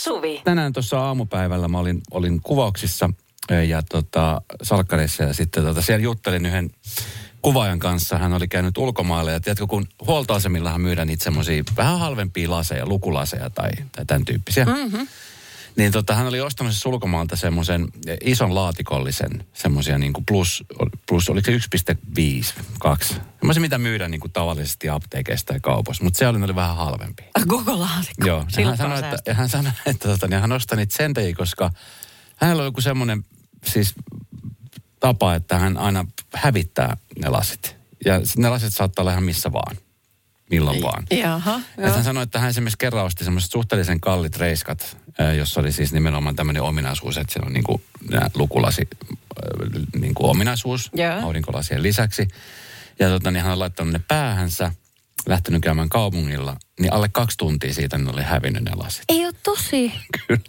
Suvi. Tänään tuossa aamupäivällä mä olin, olin kuvauksissa ö, ja tota, salkkareissa ja sitten tota, siellä juttelin yhden kuvaajan kanssa. Hän oli käynyt ulkomaille ja tiedätkö, kun huoltoasemillahan myydään niitä semmoisia vähän halvempia laseja, lukulaseja tai, tai tämän tyyppisiä. Mm-hmm. Niin tota, hän oli ostanut siis ulkomaalta semmoisen ison laatikollisen, semmoisia niin kuin plus, plus, oliko se 1,5, 2. Semmoisia, mitä myydään niin kuin tavallisesti apteekeista ja kaupoissa, mutta se oli, oli vähän halvempi. Koko laatikko. Joo, ja hän sanoi, että, ja hän sanoi, että tota, niin hän ostaa niitä sen takia, koska hänellä on joku semmoinen siis tapa, että hän aina hävittää ne lasit. Ja ne lasit saattaa olla ihan missä vaan, milloin vaan. Jaha, Että hän sanoi, että hän esimerkiksi kerran osti semmoiset suhteellisen kallit reiskat, jossa oli siis nimenomaan tämmöinen ominaisuus, että siellä on niin kuin lukulasi niin kuin ominaisuus Joo. aurinkolasien lisäksi. Ja tota, niin hän on laittanut ne päähänsä, lähtenyt käymään kaupungilla, niin alle kaksi tuntia siitä ne oli hävinnyt ne lasit. Ei ole tosi. Kyllä.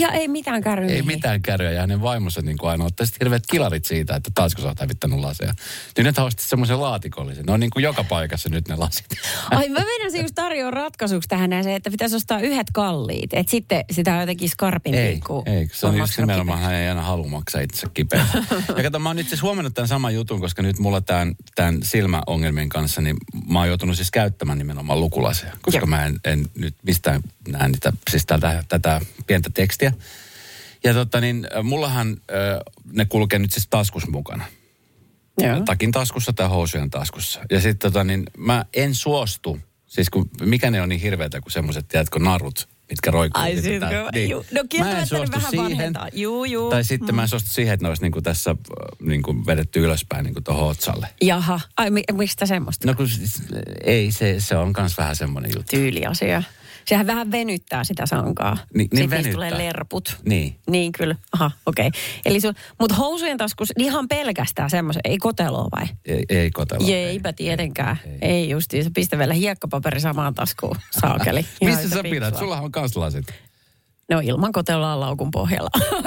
Ja ei mitään kärryä. Ei mitään kärryä ja hänen vaimonsa niin kuin aina ottaisi hirveät kilarit siitä, että taasko sä oot hävittänyt laseja. Niin nyt hän osti semmoisen laatikollisen. Ne on niin kuin joka paikassa nyt ne lasit. Ai mä meinasin just tarjoa ratkaisuksi tähän se, että pitäisi ostaa yhdet kalliit. Että sitten sitä on jotenkin skarpimpi. Ei, kun ei, se on just maksanut nimenomaan, hän ei aina halua maksaa itse kipeä. ja kato, mä oon itse asiassa huomannut tämän saman jutun, koska nyt mulla tämän, tämän silmäongelmien kanssa, niin mä oon joutunut siis käyttämään nimenomaan lukulaseja, koska Joo. mä en, en nyt mistään näe niitä, siis tätä, tätä pientä tekstiä. Ja tota niin, mullahan ne kulkee nyt siis taskus mukana. Joo. Takin taskussa tai housujen taskussa. Ja sitten tota niin, mä en suostu, siis kun, mikä ne on niin hirveätä kuin semmoiset, tiedätkö, narut, mitkä roikkuu. Ai kun- juu, no kieltämättä ne suostu vähän vanhentaa. Juu, juu. Tai sitten mä en suostu siihen, että ne olisi niinku tässä niinku vedetty ylöspäin niinku tuohon otsalle. Jaha. Ai mi- mistä semmoista? No kun siis, ei, se, se on myös vähän semmoinen juttu. Tyyliasia. Sehän vähän venyttää sitä sankaa. Niin- niin Sitten tulee lerput. Niin. Niin kyllä. Aha, okei. Okay. Eli sun, mutta housujen taskus ihan pelkästään semmoisen, ei koteloa vai? Ei, ei kotella. Eipä tietenkään. Ei, ei justiin. Se pistä vielä hiekkapaperi samaan taskuun, saakeli. Missä sä pidät? Sulla on kans lasit. No ilman koteloa laukun pohjalla.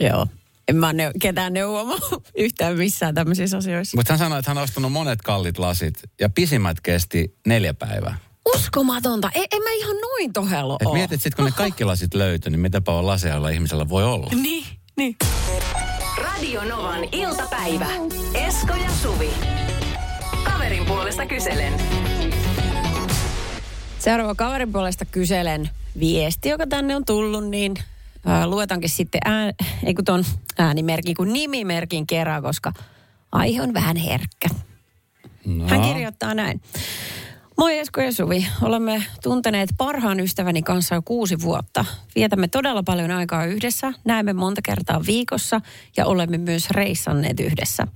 Joo. En mä ne, ketään neuvomaan yhtään missään tämmöisissä asioissa. Mutta hän sanoi, että hän on ostanut monet kallit lasit ja pisimmät kesti neljä päivää. Uskomatonta. Ei, en mä ihan noin tohelo Et mietit sitten, kun ne kaikki lasit löytyi, niin mitäpä on laseilla ihmisellä voi olla. Niin, niin. Radio Novan iltapäivä. Esko ja Suvi. Kaverin puolesta kyselen. Seuraava kaverin puolesta kyselen viesti, joka tänne on tullut, niin ää, luetaankin sitten ään, ei kun ton äänimerkin kuin nimimerkin kerran, koska aihe on vähän herkkä. No. Hän kirjoittaa näin. Moi Esko ja Suvi. Olemme tunteneet parhaan ystäväni kanssa jo kuusi vuotta. Vietämme todella paljon aikaa yhdessä, näemme monta kertaa viikossa ja olemme myös reissanneet yhdessä.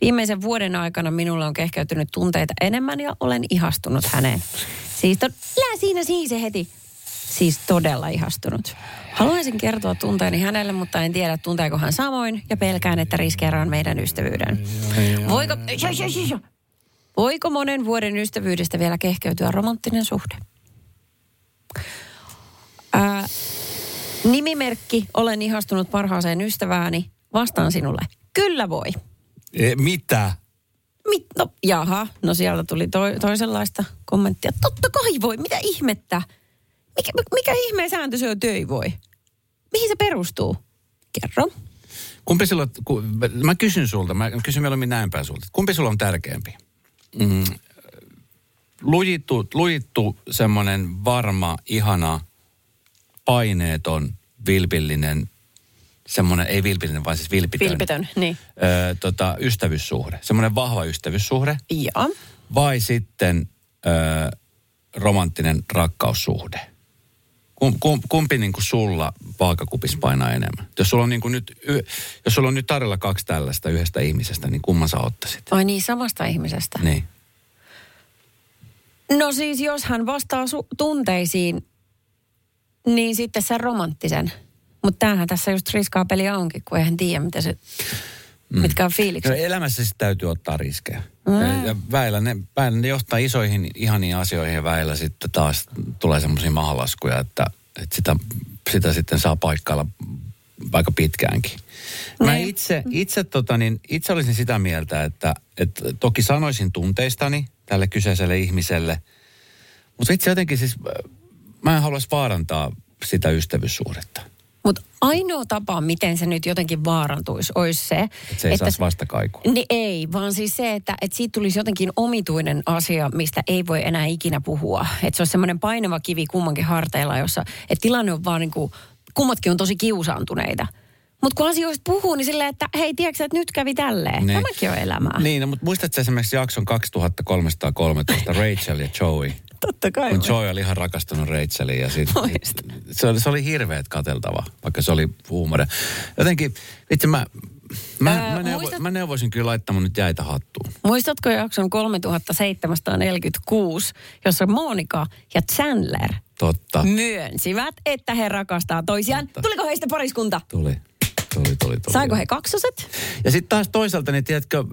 Viimeisen vuoden aikana minulle on kehkeytynyt tunteita enemmän ja olen ihastunut häneen. Siis to- Lää siinä siis heti. Siis todella ihastunut. Haluaisin kertoa tunteeni hänelle, mutta en tiedä tunteeko hän samoin ja pelkään, että riskeeraan meidän ystävyyden. Voiko... Voiko monen vuoden ystävyydestä vielä kehkeytyä romanttinen suhde? Ää, nimimerkki, olen ihastunut parhaaseen ystävääni. Vastaan sinulle. Kyllä voi. E, mitä? Mit, no, jaha, no sieltä tuli to, toisenlaista kommenttia. Totta kai voi, mitä ihmettä? Mikä, mikä ihmeen sääntö se on töi voi? Mihin se perustuu? Kerro. Kumpi sulla, ku, mä kysyn sulta, mä kysyn mieluummin näin päin sulta. Kumpi sulla on tärkeämpi? Mm, lujittu, lujittu semmoinen varma, ihana, paineeton, vilpillinen, semmoinen, ei vilpillinen, vaan siis vilpitön. Vilpitön, niin. Ö, tota, ystävyyssuhde, semmoinen vahva ystävyyssuhde. Joo. Vai sitten ö, romanttinen rakkaussuhde? Kum, kum, kumpi niin kuin sulla vaakakupissa painaa enemmän? Jos sulla on, niin kuin nyt, jos sulla on nyt tarjolla kaksi tällaista yhdestä ihmisestä, niin kumman sä ottaisit? Ai niin, samasta ihmisestä. Niin. No siis jos hän vastaa su- tunteisiin, niin sitten se romanttisen. Mutta tämähän tässä just riskaa peliä onkin, kun eihän tiedä, mitä se, mm. mitkä on No, fiilikset. elämässä sitten täytyy ottaa riskejä. Mm. Ja väillä ne, väillä ne johtaa isoihin ihaniin asioihin ja väillä sitten taas tulee semmoisia mahalaskuja, että, että sitä, sitä sitten saa paikkailla aika pitkäänkin. Mä Niin. itse, itse, tota, niin, itse olisin sitä mieltä, että, että toki sanoisin tunteistani tälle kyseiselle ihmiselle, mutta itse jotenkin siis, mä en haluaisi vaarantaa sitä ystävyyssuhdetta. Mutta ainoa tapa, miten se nyt jotenkin vaarantuisi, olisi se... Että se ei että, saisi vastakaikua. Niin ei, vaan siis se, että, että siitä tulisi jotenkin omituinen asia, mistä ei voi enää ikinä puhua. Että se olisi semmoinen painava kivi kummankin harteilla, jossa että tilanne on vaan niin kuin, kummatkin on tosi kiusaantuneita. Mutta kun asioista puhuu, niin silleen, että hei, tiedätkö että nyt kävi tälleen. Niin. Tämäkin on elämää. Niin, no, mutta muistatko esimerkiksi jakson 2313 Rachel ja Joey? Totta kai. Kun Joey oli ihan rakastunut Racheliin ja sit, se, oli, se oli hirveet kateltava, vaikka se oli huumori. Jotenkin, itse mä, Mä, Ää, mä, neuvo, muistat... mä neuvoisin kyllä laittamaan nyt jäitä hattuun. Muistatko jakson 3746, jossa Monika ja Chandler Totta. myönsivät, että he rakastaa toisiaan. Totta. Tuliko heistä pariskunta? Tuli. Tuli, tuli, tuli. Saiko he kaksoset? Ja sitten taas toisaalta, niin tiedätkö,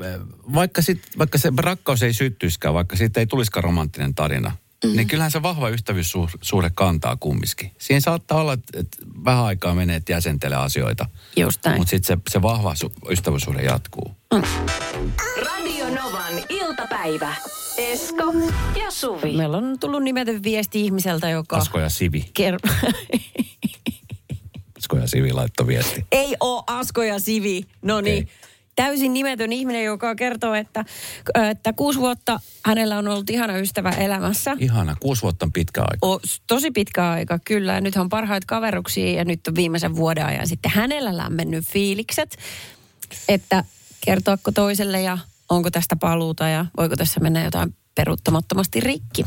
vaikka, sit, vaikka se rakkaus ei syttyiskään, vaikka siitä ei tulisikaan romanttinen tarina, Mm-hmm. Niin kyllähän se vahva ystävyyssuhde kantaa kumminkin. Siinä saattaa olla, että, että vähän aikaa menee, että jäsentelee asioita. Just näin. Mutta sitten se, se vahva su- ystävyyssuhde jatkuu. Mm. Radio Novan iltapäivä. Esko ja Suvi. Meillä on tullut nimetön viesti ihmiseltä, joka... Asko ja Sivi. Ker- Asko ja Sivi laittoi viesti. Ei oo Asko ja Sivi. No niin. Okay täysin nimetön ihminen, joka kertoo, että, että kuusi vuotta hänellä on ollut ihana ystävä elämässä. Ihana, kuusi vuotta on pitkä aika. O, tosi pitkä aika, kyllä. Nyt on parhaita kaveruksia ja nyt on viimeisen vuoden ajan sitten hänellä lämmennyt fiilikset, että kertoako toiselle ja onko tästä paluuta ja voiko tässä mennä jotain peruuttamattomasti rikki.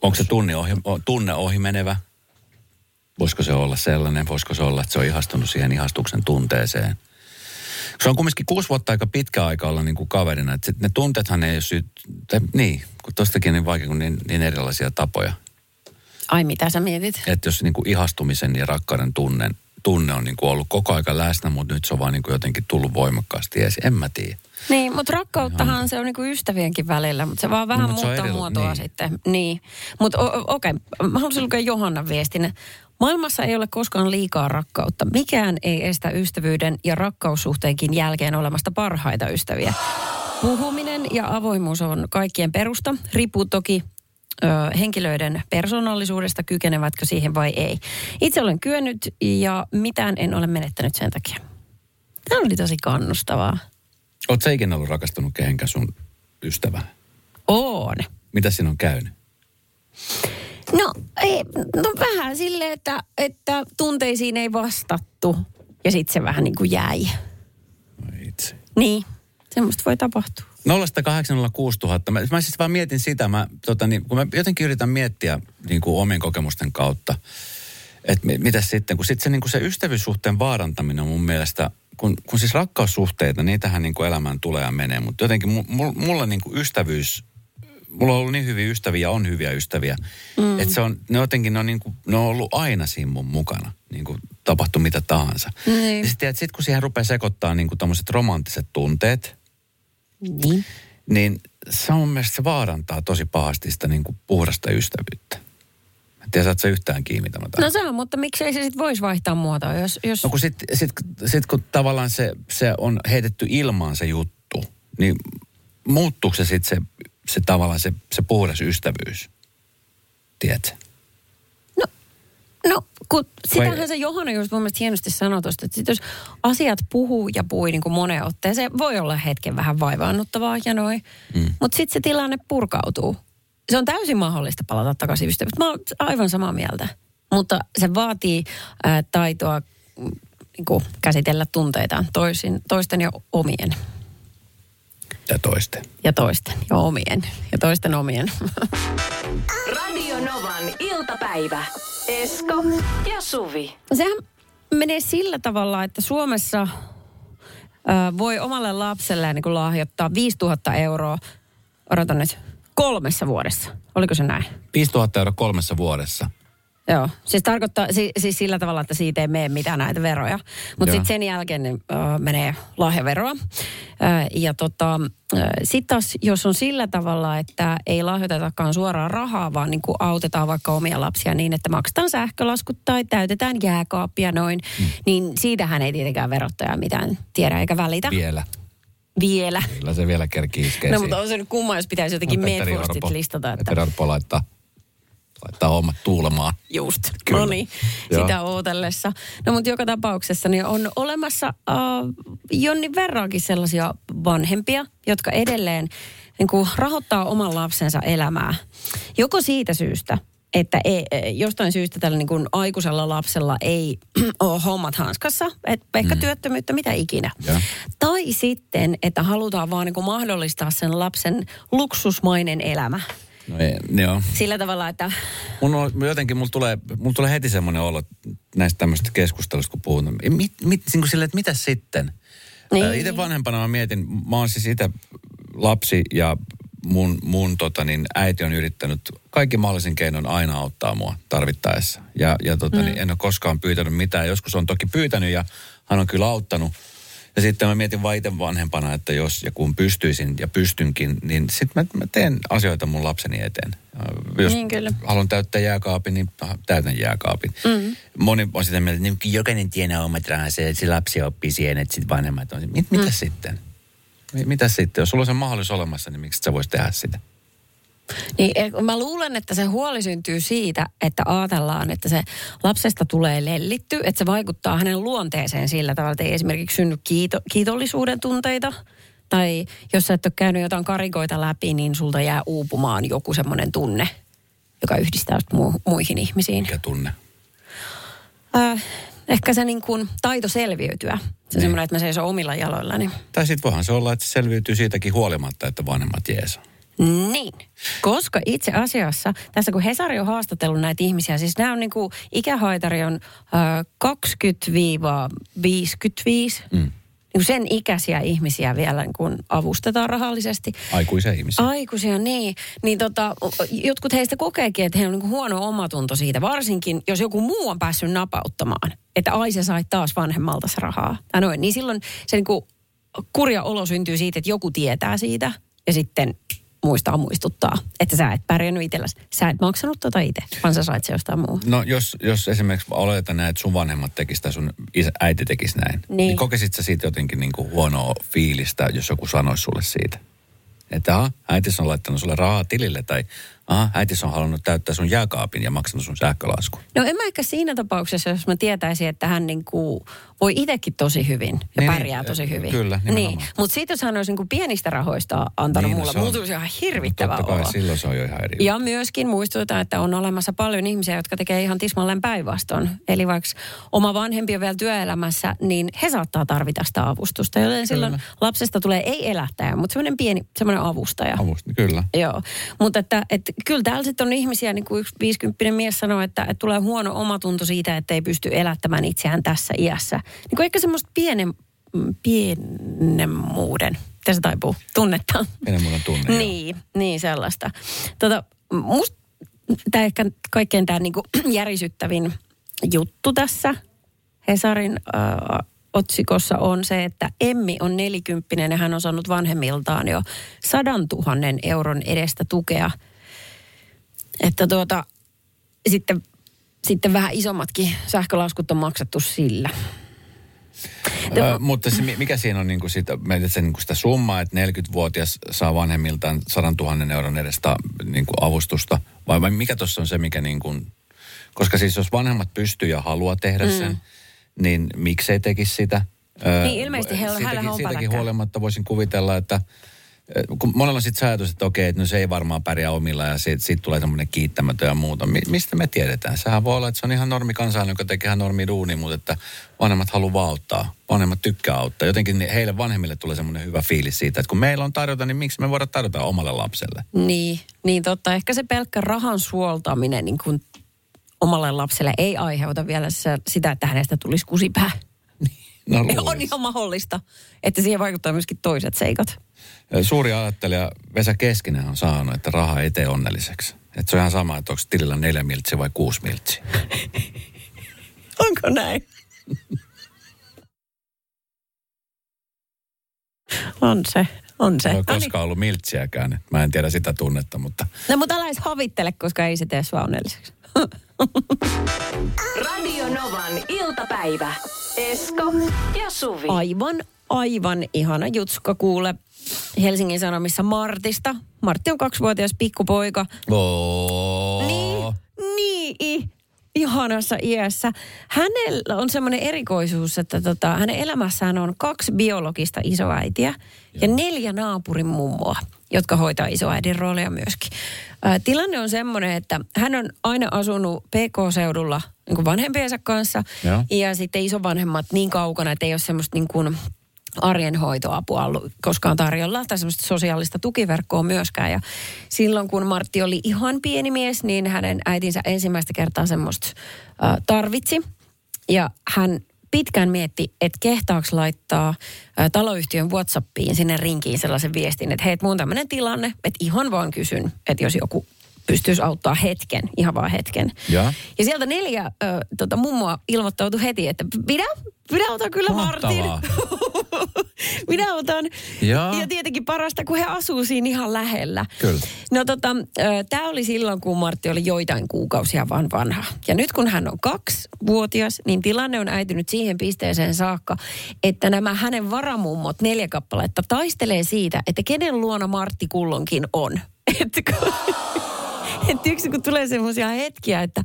Onko se tunne ohi, tunne ohi menevä? Voisiko se olla sellainen? Voisiko se olla, että se on ihastunut siihen ihastuksen tunteeseen? Se on kumminkin kuusi vuotta aika pitkä aika olla niin kuin kaverina. Että ne tunteethan ei ole syyt, tai, niin, kun tostakin niin vaikea kuin niin, niin erilaisia tapoja. Ai mitä sä mietit? Että jos niin kuin ihastumisen ja rakkauden tunne, tunne on niin kuin ollut koko aika läsnä, mutta nyt se on vaan niin kuin jotenkin tullut voimakkaasti esiin. En mä tiedä. Niin, mutta rakkauttahan se on niinku ystävienkin välillä, mutta se vaan vähän no, muuttaa muotoa niin. sitten. Niin. Mutta okei, okay. mä haluaisin lukea Johannan viestin. Maailmassa ei ole koskaan liikaa rakkautta. Mikään ei estä ystävyyden ja rakkaussuhteenkin jälkeen olemasta parhaita ystäviä. Puhuminen ja avoimuus on kaikkien perusta. Riippuu toki ö, henkilöiden persoonallisuudesta, kykenevätkö siihen vai ei. Itse olen kyennyt ja mitään en ole menettänyt sen takia. Tämä oli tosi kannustavaa. Oletko ikinä ollut rakastunut kehenkään sun ystävään? On. Mitä siinä on käynyt? No, ei, no vähän silleen, että, että tunteisiin ei vastattu ja sitten se vähän niin kuin jäi. Itse. Niin, semmoista voi tapahtua. 0806000. Mä, mä siis vaan mietin sitä, mä, tota, niin, kun mä jotenkin yritän miettiä niin kuin omien kokemusten kautta, että mitä sitten, kun sitten se, niin kuin se ystävyyssuhteen vaarantaminen on mun mielestä, kun, kun siis rakkaussuhteita, niitähän niin kuin elämään tulee ja menee, mutta jotenkin mulla, mulla niin kuin ystävyys mulla on ollut niin hyviä ystäviä ja on hyviä ystäviä. Mm. Että se on, ne jotenkin, ne on, niin kuin, ne on ollut aina siinä mun mukana. Niin kuin tapahtui mitä tahansa. Niin. Ja sitten sit kun siihen rupeaa sekoittaa niin kuin tommoset romanttiset tunteet. Niin. Niin se on mielestä se vaarantaa tosi pahasti sitä niin kuin puhdasta ystävyyttä. En tiedä, saat sä yhtään kiinni tämä No se on, mutta miksei se sitten voisi vaihtaa muotoa, jos... jos... No kun sitten sit, sit, kun tavallaan se, se on heitetty ilmaan se juttu, niin muuttuuko se sitten se se tavallaan se, se puhdas ystävyys. Tiedätkö? No, kun sitähän Vai... se Johanna just mun mielestä hienosti sanoi tuosta, että sit jos asiat puhuu ja puhui niin kuin moneen otteeseen, voi olla hetken vähän vaivaannuttavaa ja noin. Mm. Mutta sitten se tilanne purkautuu. Se on täysin mahdollista palata takaisin ystävyys. Mä oon aivan samaa mieltä. Mutta se vaatii ää, taitoa mm, niin kuin käsitellä tunteitaan toisin, toisten ja omien. Ja toisten. Ja toisten. Ja omien. Ja toisten omien. Radio Novan iltapäivä. Esko ja Suvi. Sehän menee sillä tavalla, että Suomessa ö, voi omalle lapselleen niin lahjoittaa 5000 euroa, odotan nyt, kolmessa vuodessa. Oliko se näin? 5000 euroa kolmessa vuodessa. Joo, siis tarkoittaa si, siis sillä tavalla, että siitä ei mene mitään näitä veroja. Mutta sitten sen jälkeen niin, äh, menee lahjaveroa. Äh, ja tota, äh, sitten taas, jos on sillä tavalla, että ei lahjoitetakaan suoraan rahaa, vaan niin kuin autetaan vaikka omia lapsia niin, että maksetaan sähkölaskut tai täytetään jääkaappia noin, mm. niin siitähän ei tietenkään verottaja mitään tiedä eikä välitä. Vielä. Vielä. Kyllä se vielä kerkii No mutta on se nyt kumma, jos pitäisi jotenkin no, listata. Että... Petteri Orpo laittaa laittaa hommat tuulemaan. Just, Kyllä. no niin, Joo. sitä ootellessa. No mutta joka tapauksessa niin on olemassa äh, jonnin verrankin sellaisia vanhempia, jotka edelleen niin kuin, rahoittaa oman lapsensa elämää. Joko siitä syystä, että ei, e, jostain syystä tällä niin kuin aikuisella lapsella ei ole hommat hanskassa, että ehkä mm. työttömyyttä, mitä ikinä. Joo. Tai sitten, että halutaan vaan niin kuin mahdollistaa sen lapsen luksusmainen elämä. No ei, joo. Sillä tavalla, että Mun on, jotenkin mulla tulee, mulla tulee heti semmoinen olo näistä tämmöistä keskustelusta, kun puhun. Mit, mit, niin kuin sille, että mitä sitten? Niin. Itse vanhempana mä mietin, mä oon siis itse lapsi ja mun, mun tota niin, äiti on yrittänyt kaikki mahdollisin keinon aina auttaa mua tarvittaessa. Ja, ja tota, mm. niin, en ole koskaan pyytänyt mitään. Joskus on toki pyytänyt ja hän on kyllä auttanut. Ja sitten mä mietin vaan itse vanhempana, että jos ja kun pystyisin ja pystynkin, niin sitten mä, mä teen asioita mun lapseni eteen. Äh, Jos Niin, kyllä. haluan täyttää jääkaapin, niin äh, täytän jääkaapin. Mm. Moni on sitä mieltä, että niin jokainen tienaa omat rahansa ja se lapsi oppii siihen, että sitten vanhemmat on. Mit, mitä mm. sitten? Mi- Mitä sitten? Jos sulla on se mahdollisuus olemassa, niin miksi sä vois tehdä sitä? Niin eh, mä luulen, että se huoli syntyy siitä, että ajatellaan, että se lapsesta tulee lellitty, että se vaikuttaa hänen luonteeseen sillä tavalla, että ei esimerkiksi synny kiito, kiitollisuuden tunteita. Tai jos sä et ole käynyt jotain karikoita läpi, niin sulta jää uupumaan joku semmoinen tunne, joka yhdistää mu- muihin ihmisiin. Mikä tunne? Äh, ehkä se niin kuin taito selviytyä. Se Niin. semmoinen, että mä seison omilla jaloillani. Tai sitten voihan se olla, että se selviytyy siitäkin huolimatta, että vanhemmat jees. Niin, koska itse asiassa tässä kun Hesari on haastatellut näitä ihmisiä, siis nämä on niin kuin, ikähaitari on äh, 20-55, mm. niin kuin sen ikäisiä ihmisiä vielä niin kuin avustetaan rahallisesti. Aikuisia ihmisiä. Aikuisia, niin. Niin tota, jotkut heistä kokeekin, että heillä on niin huono omatunto siitä, varsinkin jos joku muu on päässyt napauttamaan, että ai sä sait taas vanhemmalta rahaa. Tai noin, niin silloin se niin kuin kurja olo syntyy siitä, että joku tietää siitä ja sitten muistaa muistuttaa, että sä et pärjännyt itselläsi. Sä et maksanut tota itse, vaan sä sait se jostain muu. No jos, jos esimerkiksi oletetaan näin, että sun vanhemmat tekis tai sun isä, äiti tekisi näin, niin, Niin. niin kokisit sä siitä jotenkin niin kuin huonoa fiilistä, jos joku sanoisi sulle siitä? Että aha, äitis on laittanut sulle rahaa tilille tai aha, äitis on halunnut täyttää sun jääkaapin ja maksanut sun sähkölaskun. No en mä ehkä siinä tapauksessa, jos mä tietäisin, että hän niin kuin voi itsekin tosi hyvin ja Niin, pärjää niin, tosi hyvin. kyllä, Niin. nimenomaan. Mutta sitten jos hän olisi niin kuin pienistä rahoista antanut Niin, no mulla tulisi ihan hirvittävä Totta kai olo. silloin se on jo ihan eri. Ja myöskin muistutan, että on olemassa paljon ihmisiä, jotka tekee ihan tismalleen päinvastoin. Eli vaikka oma vanhempi on vielä työelämässä, niin he saattaa tarvita sitä avustusta. Joten silloin lapsesta tulee ei elättäjä, mutta semmoinen pieni, semmoinen avustaja. Avusta, kyllä. Joo, mutta että, että kyllä täällä sitten on ihmisiä, niin kuin yksi 50 mies sanoo, että, että tulee huono omatunto siitä, että ei pysty elättämään itseään tässä iässä. Niin kuin ehkä semmoista pienen, mm, pienemmuuden, se taipuu, tunnetta. Mulla tunne. joo. Niin, niin sellaista. Tota, musta tämä ehkä kaikkein tämä niinku järisyttävin juttu tässä Hesarin äh, otsikossa on se, että Emmi on nelikymppinen ja hän on saanut vanhemmiltaan jo sadan tuhannen euron edestä tukea. Että tuota, sitten, sitten vähän isommatkin sähkölaskut on maksettu sillä. Ö, mutta se, mi- mikä siinä on niin kuin sitä, sen, niin kuin sitä summaa, että 40-vuotias saa vanhemmiltaan 100 000 euron edestä niin kuin avustusta? Vai, vai mikä tuossa on se, mikä niin kuin, koska siis jos vanhemmat pystyy ja haluaa tehdä sen, mm. niin miksei tekisi sitä? Ö, Niin, ilmeisesti heillä- siitäkin, hänellä on siitäkin päläkkää. huolimatta voisin kuvitella, että kun monella on sitten se ajatus, että okei, että no se ei varmaan pärjää omilla ja siitä, siitä tulee semmoinen kiittämätön ja muuta. Mi- mistä me tiedetään? Sehän voi olla, että se on ihan normi kansalainen, joka tekee ihan normi duuni, mutta että vanhemmat haluaa auttaa. Vanhemmat tykkää auttaa. Jotenkin heille vanhemmille tulee semmoinen hyvä fiilis siitä, että kun meillä on tarjota, niin miksi me voidaan tarjota omalle lapselle? Niin, niin totta. Ehkä se pelkkä rahan suoltaminen niin kuin omalle lapselle ei aiheuta vielä sitä, että hänestä tulisi kusipää. No, on ihan mahdollista, että siihen vaikuttaa myöskin toiset seikat. Suuri ajattelija Vesa Keskinen on saanut, että raha ei tee onnelliseksi. Että se on ihan sama, että onko tilillä neljä miltsiä vai kuusi miltsiä. Onko näin? on se, on se. Ei ole No, niin. koskaan ollut miltsiäkään. että Mä en tiedä sitä tunnetta, mutta no mutta älä edes havittele, koska ei se tee sua onnelliseksi. Radio Novan iltapäivä. Esko ja Suvi. aivan, aivan ihana jutska kuule Helsingin Sanomissa Martista. Martti on kaksivuotias pikkupoika. Oo. Niin, i, ihanassa iässä. Hänellä on semmoinen erikoisuus, että tota, hänen elämässään on kaksi biologista isoäitiä ja neljä naapurin mummoa, jotka hoitaa isoäidin roolia myöskin. Ää, tilanne on semmoinen, että hän on aina asunut PK-seudulla niin kuin vanhempiensa kanssa Joo. ja sitten isovanhemmat niin kaukana, että ei ole semmoista niin kuin arjen hoitoapua ollut koskaan tarjolla tai semmoista sosiaalista tukiverkkoa myöskään. Ja silloin kun Martti oli ihan pieni mies, niin hänen äitinsä ensimmäistä kertaa semmoista äh, tarvitsi. Ja hän pitkään mietti, että kehtaaks laittaa äh, taloyhtiön Whatsappiin sinne rinkiin sellaisen viestin, että hei, et mun tämmöinen tilanne, että ihan vaan kysyn, että jos joku pystyisi auttaa hetken, ihan vaan hetken. Ja? Ja sieltä neljä ö, tota, mummoa ilmoittautui heti, että minä, minä otan kyllä Martin. Mahtavaa. minä otan. Jaa. Ja tietenkin parasta, kun he asuu siinä ihan lähellä. Kyllä. No tota, tämä oli silloin, kun Martti oli joitain kuukausia vaan vanha. Ja nyt kun hän on kaksivuotias, niin tilanne on äitynyt siihen pisteeseen saakka, että nämä hänen varamummot neljä kappaletta taistelee siitä, että kenen luona Martti kullonkin on. yksi kun tulee semmoisia hetkiä, että,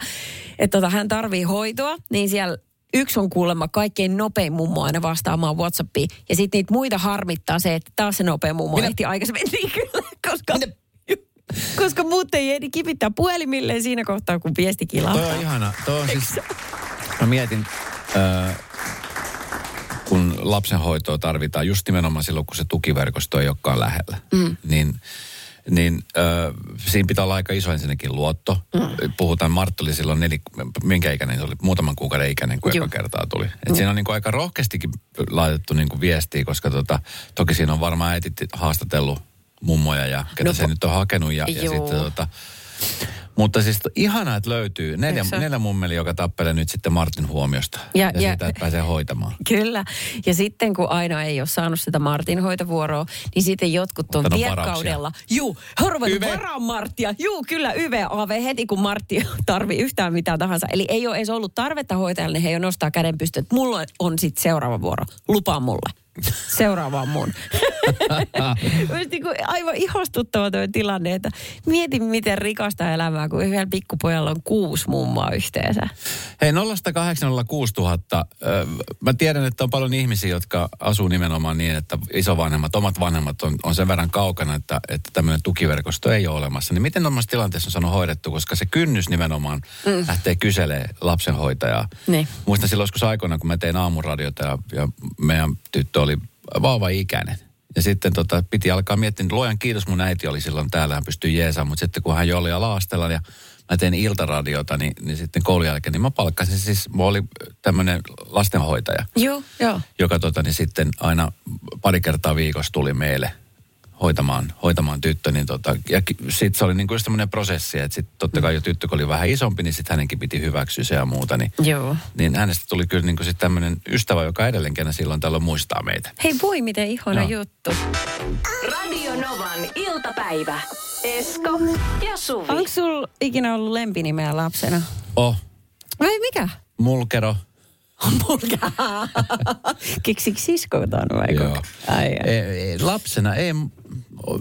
että tota, hän tarvii hoitoa, niin siellä yksi on kuulemma kaikkein nopein mummo aina vastaamaan Whatsappiin. Ja sitten niitä muita harmittaa se, että taas se nopea mummo Minä- ehti aikaisemmin. Niin kyllä, koska, koska muut ei ehdi kipittää puhelimilleen siinä kohtaa, kun viesti kilahtaa. Toi on ihana. Toi on siis, mä mietin, äh, kun lapsenhoitoa tarvitaan just nimenomaan silloin, kun se tukiverkosto ei olekaan lähellä. Mm. Niin, niin äh, siinä pitää olla aika iso ensinnäkin luotto. Mm. Puhutaan, Martti oli silloin neli, minkä ikäinen se oli, muutaman kuukauden ikäinen, kun eka kertaa tuli. Et siinä on niin kuin aika rohkeastikin laitettu niin kuin viestiä, koska tota, toki siinä on varmaan äitit haastatellut mummoja ja ketä No se po- nyt on hakenut. Ja, ja sitten tota, mutta siis ihanaa, että löytyy neljä, neljä mummeli, joka tappelee nyt sitten Martin huomiosta. Ja- Ja, ja, siitä, että pääsee hoitamaan. Kyllä. Ja sitten kun aina ei ole saanut sitä Martin hoitovuoroa, niin sitten jotkut on viekkaudella. Juu, Yve. varaa Marttia. Juu, kyllä Yve AV heti, kun Martti tarvii yhtään mitään tahansa. Eli ei ole edes ollut tarvetta hoitajalle, niin he jo nostaa käden pystyyn, että mulla on sitten seuraava vuoro. Lupaa mulle. Seuraava on mun. Olisi niin kuin aivan ihastuttava tuo tilanne, että mietin miten rikasta elämää, kun yhdellä pikkupojalla on kuusi mummaa yhteensä. Hei, 0806000. Ö, Mä tiedän, että on paljon ihmisiä, jotka asuu nimenomaan niin, että isovanhemmat, omat vanhemmat on, on sen verran kaukana, että, että tämmöinen tukiverkosto ei ole olemassa. Niin miten tuommoisessa tilanteessa on saanut hoidettu, koska se kynnys nimenomaan mm. lähtee kyselee lapsenhoitajaa. Niin. Muistan silloin joskus aikoina, kun mä tein aamuradiota ja, ja meidän tyttö oli vauva-ikäinen. Ja sitten tota, piti alkaa miettiä, että luojan kiitos mun äiti oli silloin täällä, hän pystyi jeesaamaan, mutta sitten kun hän jo oli alaastella ja mä tein iltaradiota, niin, niin sitten koulun jälkeen, niin mä palkkasin siis, mulla oli tämmöinen lastenhoitaja, Joo, joo. joka tota, niin sitten aina pari kertaa viikossa tuli meille hoitamaan, hoitamaan tyttö, niin tota, ja sitten se oli niin kuin just tämmöinen prosessi, että sitten totta kai jo tyttö kun oli vähän isompi, niin sitten hänenkin piti hyväksyä se ja muuta, niin, Joo. niin hänestä tuli kyllä niin kuin sitten tämmöinen ystävä, joka edelleenkin silloin tällöin muistaa meitä. Hei voi, miten ihana Joo. juttu. Radio Novan iltapäivä. Esko ja Suvi. Onko sul ikinä ollut lempinimeä lapsena? Oh, Vai mikä? mulkero. Mulka. Keksik sisko ton vai Joo. Ai, ai. Ei, ei, lapsena, ei,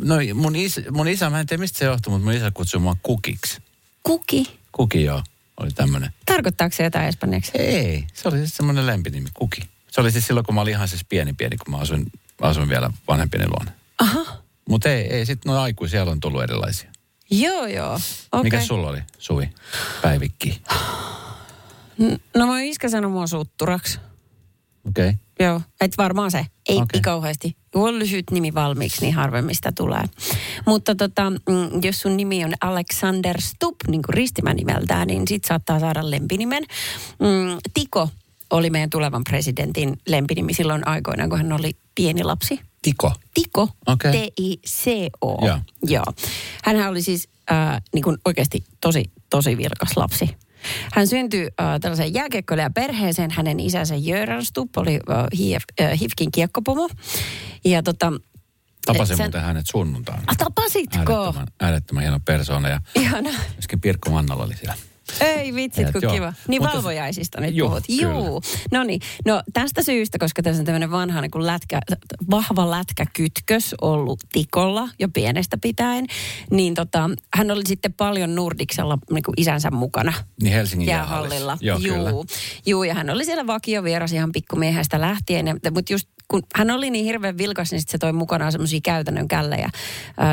no mun, is, mun isä, mä en tiedä mistä se johtuu, mutta mun isä kutsui mua kukiksi. Kuki. Kuki joo, oli tämmönen. Tarkoittaako se jotain espanjaksi? Ei, se oli siis semmoinen lempinimi, Kuki. Se oli siis silloin, kun mä olin ihan siis pieni pieni, kun mä asuin, asuin vielä vanhempini luona. Aha. Mutta ei, ei sitten noin aikuisia on tullut erilaisia. Joo, joo. Okay. Mikä sulla oli, Suvi? Päivikki. No mun iskä sanoi mua sutturaksi. Okei. Okay. Joo, et varmaan se. Ei okay. kauheasti. Kun on lyhyt nimi valmiiksi, niin harvemmin sitä tulee. Mutta tota, mm, jos sun nimi on Alexander Stubb, niin kuin ristimänimeltään, niin sit saattaa saada lempinimen. Mm, Tiko oli meidän tulevan presidentin lempinimi silloin aikoinaan, kun hän oli pieni lapsi. Tiko. Tiko, Okei. T-I-C-O. Joo. Joo. Hänhän oli siis äh, niin kuin oikeasti tosi, tosi vilkas lapsi. Hän syntyi äh, tällaiseen jääkiekkoilijan perheeseen. Hänen isänsä Jöran Stubb oli äh, HIF, äh, HIFKin kiekkopomo. Ja tota, Tapasin sen- muuten hänet sunnuntaina. Ah, tapasitko? Äärettömän, äärettömän hieno persoona ja Ihana. myöskin Pirkko Mannala oli siellä. Ei vitsit, kun joo. kiva. Niin Mutta- valvojaisista nyt Joo, puhut. Juu. No niin. No tästä syystä, koska tässä on tämmöinen vanha niin kuin lätkä, vahva lätkäkytkös ollut tikolla jo pienestä pitäen, niin tota, hän oli sitten paljon Nordiksella niin kuin isänsä mukana. Niin Helsingin jäähallilla. Joo. Juu. Juu, ja hän oli siellä vakiovieras ihan pikkumiehestä lähtien. Mutta just kun hän oli niin hirveän vilkas, niin sit se toi mukanaan semmoisia käytännön källejä.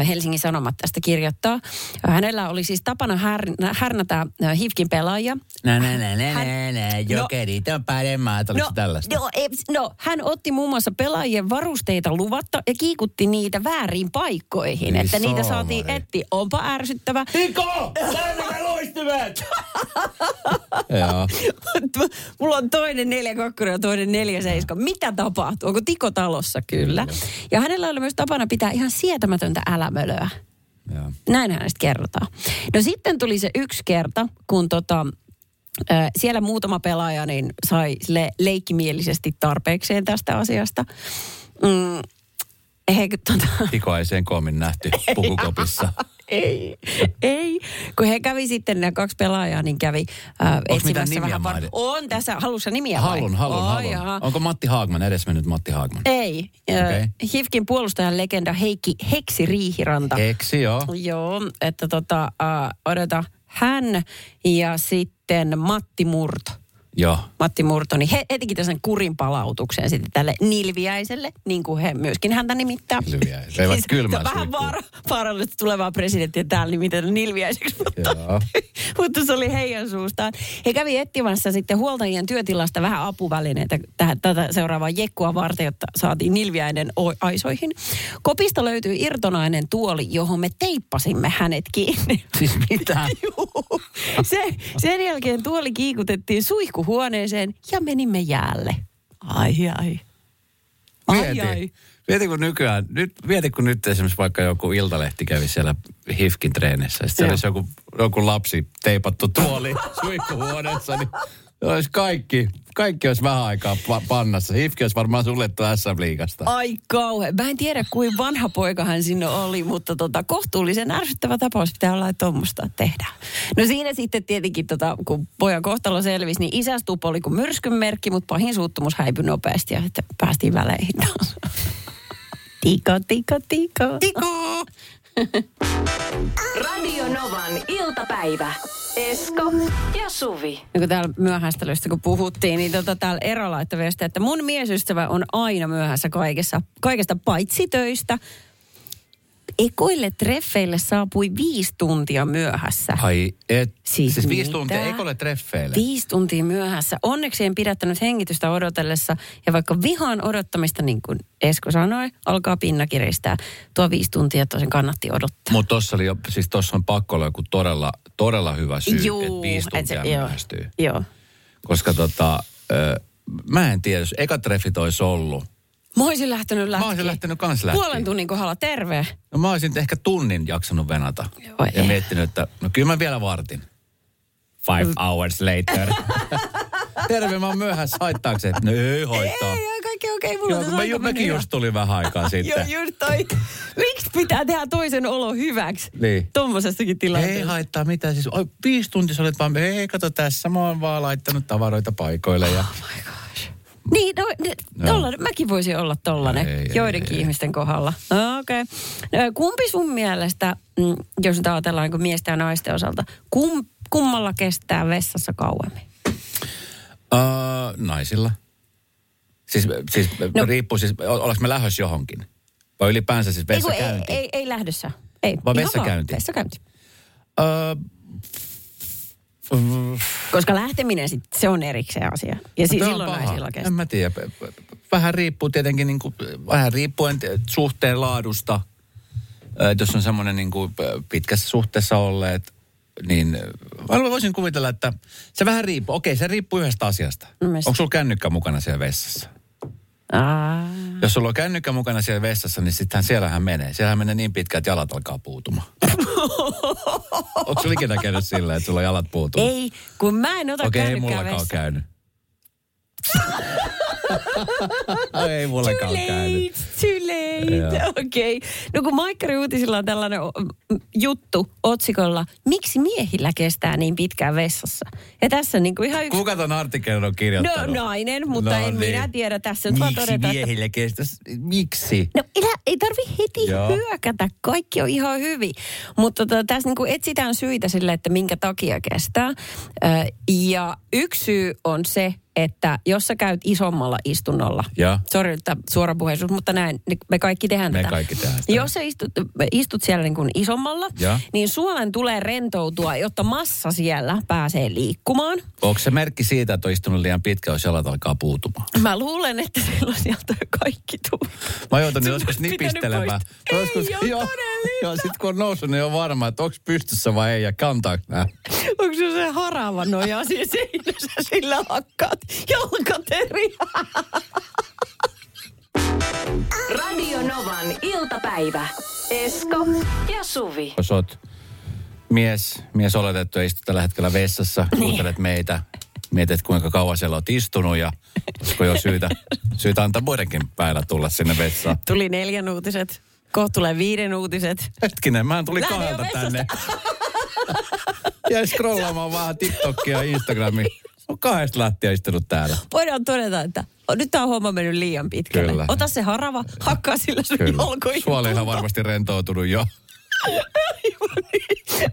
Helsingin Sanomat tästä kirjoittaa. Hänellä oli siis tapana här, härnätä HIVKin pelaajia. Nä, nä, nä, Hän- nä, nä, jokerit on paremmat. Oliko se tällaista? no, no, hän otti muun muassa pelaajien varusteita luvatta ja kiikutti niitä väärin paikkoihin. Niin että niitä saamari. saatiin etti. Onpa ärsyttävä. Tiko! Luistimet! Joo. Mulla on toinen neljä kakkonen ja toinen neljä seiska. Mitä tapahtuu? Onko Tiko talossa? Kyllä. Ja hänellä oli myös tapana pitää ihan sietämätöntä älämölöä. Joo. Näin hänestä kerrotaan. No sitten tuli se yksi kerta, kun tota, siellä muutama pelaaja niin sai le- leikkimielisesti tarpeekseen tästä asiasta. Mm, he, tota, Tiko ei sen koomin nähty pukukopissa. ei, ei. Kun he kävi sitten, nämä kaksi pelaajaa, niin kävi äh, nimiä vähän... mainit- On tässä, halussa nimiä vai? Hallun, hallun, Oi, hallun. jaha. Onko Matti Haagman, edesmennyt Matti Haagman? Ei. Okei. Okay. Hifkin puolustajan legenda Heikki Heksi Riihiranta. Eksi, joo. Joo, että tota, äh, odota, hän ja sitten Matti Murto. Joo. Matti Murto, niin he, he teki tämän kurin palautuksen sitten tälle Nilviäiselle, niin kuin he myöskin häntä nimittää. Nilviäis. Veivät kylmää se on vähän vaara, vaarallista tulevaa presidenttiä täällä nimitellä Nilviäiseksi, mutta, mutta se oli heidän suustaan. He kävi etsimässä sitten huoltajien työtilasta vähän apuvälineitä tähän, tätä seuraavaa jekkua varten, jotta saatiin Nilviäinen aisoihin. Kopista löytyi irtonainen tuoli, johon me teippasimme hänet kiinni. Siis mitä? Juu. Se, sen jälkeen tuoli kiikutettiin suihkuhuoneeseen ja menimme jäälle. Ai ai. Ai Mieti. ai. Mieti kun nykyään, nyt, mieti kun nyt esimerkiksi vaikka joku iltalehti kävi siellä HIFKin treenissä. Sitten Joo. olisi joku, joku lapsi teipattu tuoli suihkuhuoneessa, niin olisi kaikki, kaikki olisi vähän aikaa pa- pannassa. HIFKi olisi varmaan suljettu SM-liigasta. Ai kauhean. Mä en tiedä, kuin vanha poika hän sinne oli, mutta tota, kohtuullisen ärsyttävä tapaus pitää olla, että tuommoista tehdään. No siinä sitten tietenkin, tota, kun pojan kohtalo selvisi, niin isästup oli kuin myrskyn merkki, mutta pahin suuttumus häipyi nopeasti ja sitten päästiin väleihin taas. Tiko, tiko, tiko. Tiko! Radio Novan iltapäivä. Esko ja Suvi. Ja kun täällä myöhästelystä kun puhuttiin, niin tota, täällä Ero laittoi viestiä, että mun miesystävä on aina myöhässä kaikessa, kaikesta paitsi töistä. Ekoille treffeille saapui viisi tuntia myöhässä. Ai et. Siis Siis, viisi mitä? tuntia ekolle treffeille. Viisi tuntia myöhässä. Onneksi en pidättänyt hengitystä odotellessa. Ja vaikka vihaan odottamista, niin kuin Esko sanoi, alkaa pinna kiristää. Tuo viisi tuntia tosin kannatti odottaa. Mutta tuossa oli jo, siis tossa on pakko olla joku todella, todella hyvä syy, että viisi et tuntia joo, myöhästyy. Joo. Koska tota, ö, mä en tiedä, jos eka treffit olisi ollut. Mä olisin lähtenyt lätkiin. Mä olisin lähtenyt kans lätkiin. Puolen tunnin kohdalla, terve. No mä olisin ehkä tunnin jaksanut venata. Joo, ja ei. miettinyt, että no kyllä mä vielä vartin. Five hours later. Terve, mä oon myöhässä. Haittaako se? No ei haittaa. Ei, ei, kaikki okei. Mulla Joo, mä, ju, mäkin just tuli vähän aikaa Joo, sitten. just toi. Miksi pitää tehdä toisen olo hyväksi? Niin. Tuommoisessakin Ei tilanteessa. haittaa mitään. Siis, oi, viisi tuntia sä olet vaan, ei kato tässä, mä oon vaan laittanut tavaroita paikoille. Ja... Niin, no, ne, No. tollanen, mäkin voisin olla tollanen Ei, ei, joidenkin ei, ei. ihmisten kohdalla. No, Okei. Okay. Kumpi sun mielestä, mm, jos nyt ajatellaan niin miesten ja naisten osalta, kum, kummalla kestää vessassa kauemmin? Uh, naisilla. Siis, siis No. riippuu siis, ollaanko me lähdössä johonkin? Vai ylipäänsä siis Ei, vessakäynti? ei, ei, ei lähdössä. Ei. Vai vessakäynti? vaan Vessakäynti. Uh, Koska lähteminen sit, se on erikseen asia. Ja si- on silloin naisilla kestää. En mä tiedä. Vähän riippuu tietenkin, niin kuin, vähän riippuen suhteen laadusta. Et jos on semmoinen niin kuin, pitkässä suhteessa olleet, niin mä voisin kuvitella, että se vähän riippuu. Okei, se riippuu yhdestä asiasta. No mistä? Onko sulla kännykkä mukana siellä vessassa? Aa. Jos sulla on kännykkä mukana siellä vessassa, niin sittenhän siellähän menee. Siellähän menee niin pitkään, että jalat alkaa puutumaan. Onko sulla ikinä käynyt silleen, että sulla on jalat puutunut? Ei, kun mä en ota Okei, ei kännykkää mullakaan käynyt. Ei mullekaan Too ole käynyt. late, too late. Okei. Okay. No kun Maikkari Uutisilla on tällainen juttu otsikolla, miksi miehillä kestää niin pitkään vessassa? Ja tässä niin kuin ihan yksi... Kuka ton artikkelin on No kirjoittanut? nainen, mutta en minä tiedä. Tässä nyt vaan Miksi todeta, että... kestäisi? Miksi? No ei, ei tarvi heti Joo. Hyökätä, kaikki on ihan hyvin. Mutta tota, tässä niinku etsitään syitä sille, että minkä takia kestää. Ja yksi syy on se, että jos sä käyt isommalla istunnolla, Ja. sori että suorapuheisuus, mutta näin, niin me kaikki tehdään Me tätä. kaikki tehdään sitä. Jos sä istut, istut siellä niin kuin isommalla, Ja. niin suolen tulee rentoutua, jotta massa siellä pääsee liikkumaan. Onko se merkki siitä, että on istunut liian pitkä, jos jalat alkaa puutumaan? Mä luulen, että silloin sieltä kaikki tulee. Mä joutun Sun joskus nipistelemään. Joskus, Ei oo joo, todellista. joo, sit kun on noussut, niin on varma, että onko pystyssä vai ei ja kantaako nää. Onko se se harava nojaa siinä seinässä, sillä hakkaat jalkateri? Radio Novan iltapäivä. Esko ja Suvi. Jos oot mies, mies oletettu ja istut tällä hetkellä vessassa, kuuntelet meitä, mietit kuinka kauan siellä oot istunut ja olisiko jo syytä, syytä antaa muidenkin päällä tulla sinne vessaan. Tuli neljän uutiset. Kohta tulee viiden uutiset. Hetkinen, mä tuli kahdelta tänne. Jäi scrollaamaan vähän TikTokia ja Instagramia. Kahdesta lähtien istunut täällä. Voidaan todeta, että nyt tämä on homma mennyt liian pitkälle. Kyllä. Ota se harava, hakkaa sillä sun jalkoihin. Suoli on varmasti rentoutunut jo.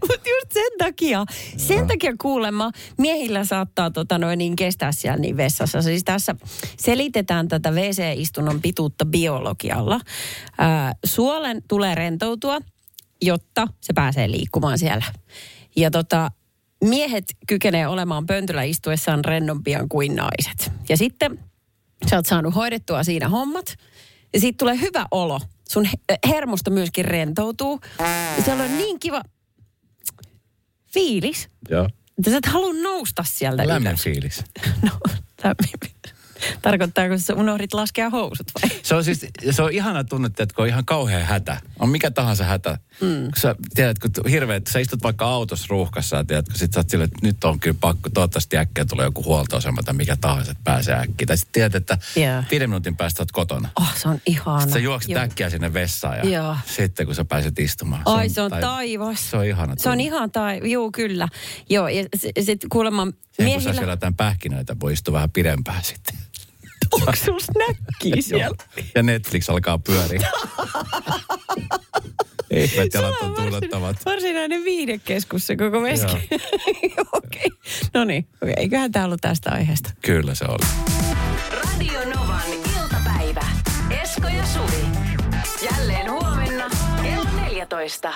Mutta just sen takia, sen takia kuulemma miehillä saattaa tota noin, niin kestää siellä niin vessassa. Siis tässä selitetään tätä WC-istunnon pituutta biologialla. Ää, suolen tulee rentoutua, jotta se pääsee liikkumaan siellä. Ja tota, miehet kykenee olemaan pöntöllä istuessaan rennompia kuin naiset. Ja sitten sä oot saanut hoidettua siinä hommat. Ja siitä tulee hyvä olo. Sun he- hermosto myöskin rentoutuu. Ja siellä on niin kiva fiilis, Joo. että sä et halua nousta sieltä Lämmin ylös. fiilis. No, lämmin. Tarkoittaako se, että unohdit laskea housut vai? Se on siis, se on ihana tunne, että kun on ihan kauhea hätä. On mikä tahansa hätä. Mm. Kun sä tiedät, kun hirveä, että sä istut vaikka autossa ruuhkassa ja tiedät, kun sit sä oot silleen, että nyt on kyllä pakko, toivottavasti äkkiä tulee joku huoltoasema tai mikä tahansa, että pääsee äkkiä. Tai sitten tiedät, että Joo. viiden minuutin päästä oot kotona. Oh, se on ihana. Sitten sä juokset Joo. äkkiä sinne vessaan ja Joo. sitten kun sä pääset istumaan. Ai se on taivas. Se on ihana Se on tunne. ihan tai, juu kyllä. Joo, ja sitten kuulemma Sen, kun sä siellä jotain pähkinöitä, voi istua vähän pidempään sitten. Onko sulla snäkkiä siellä? Ja Netflix alkaa pyöriä. Jalat on tunnettavat. Varsinainen viidekeskus se koko veski. Okei. No niin, okei. Eiköhän tämä ollut tästä aiheesta. Kyllä se oli. Radio Novan iltapäivä. Esko ja Suvi. Jälleen huomenna kello 14.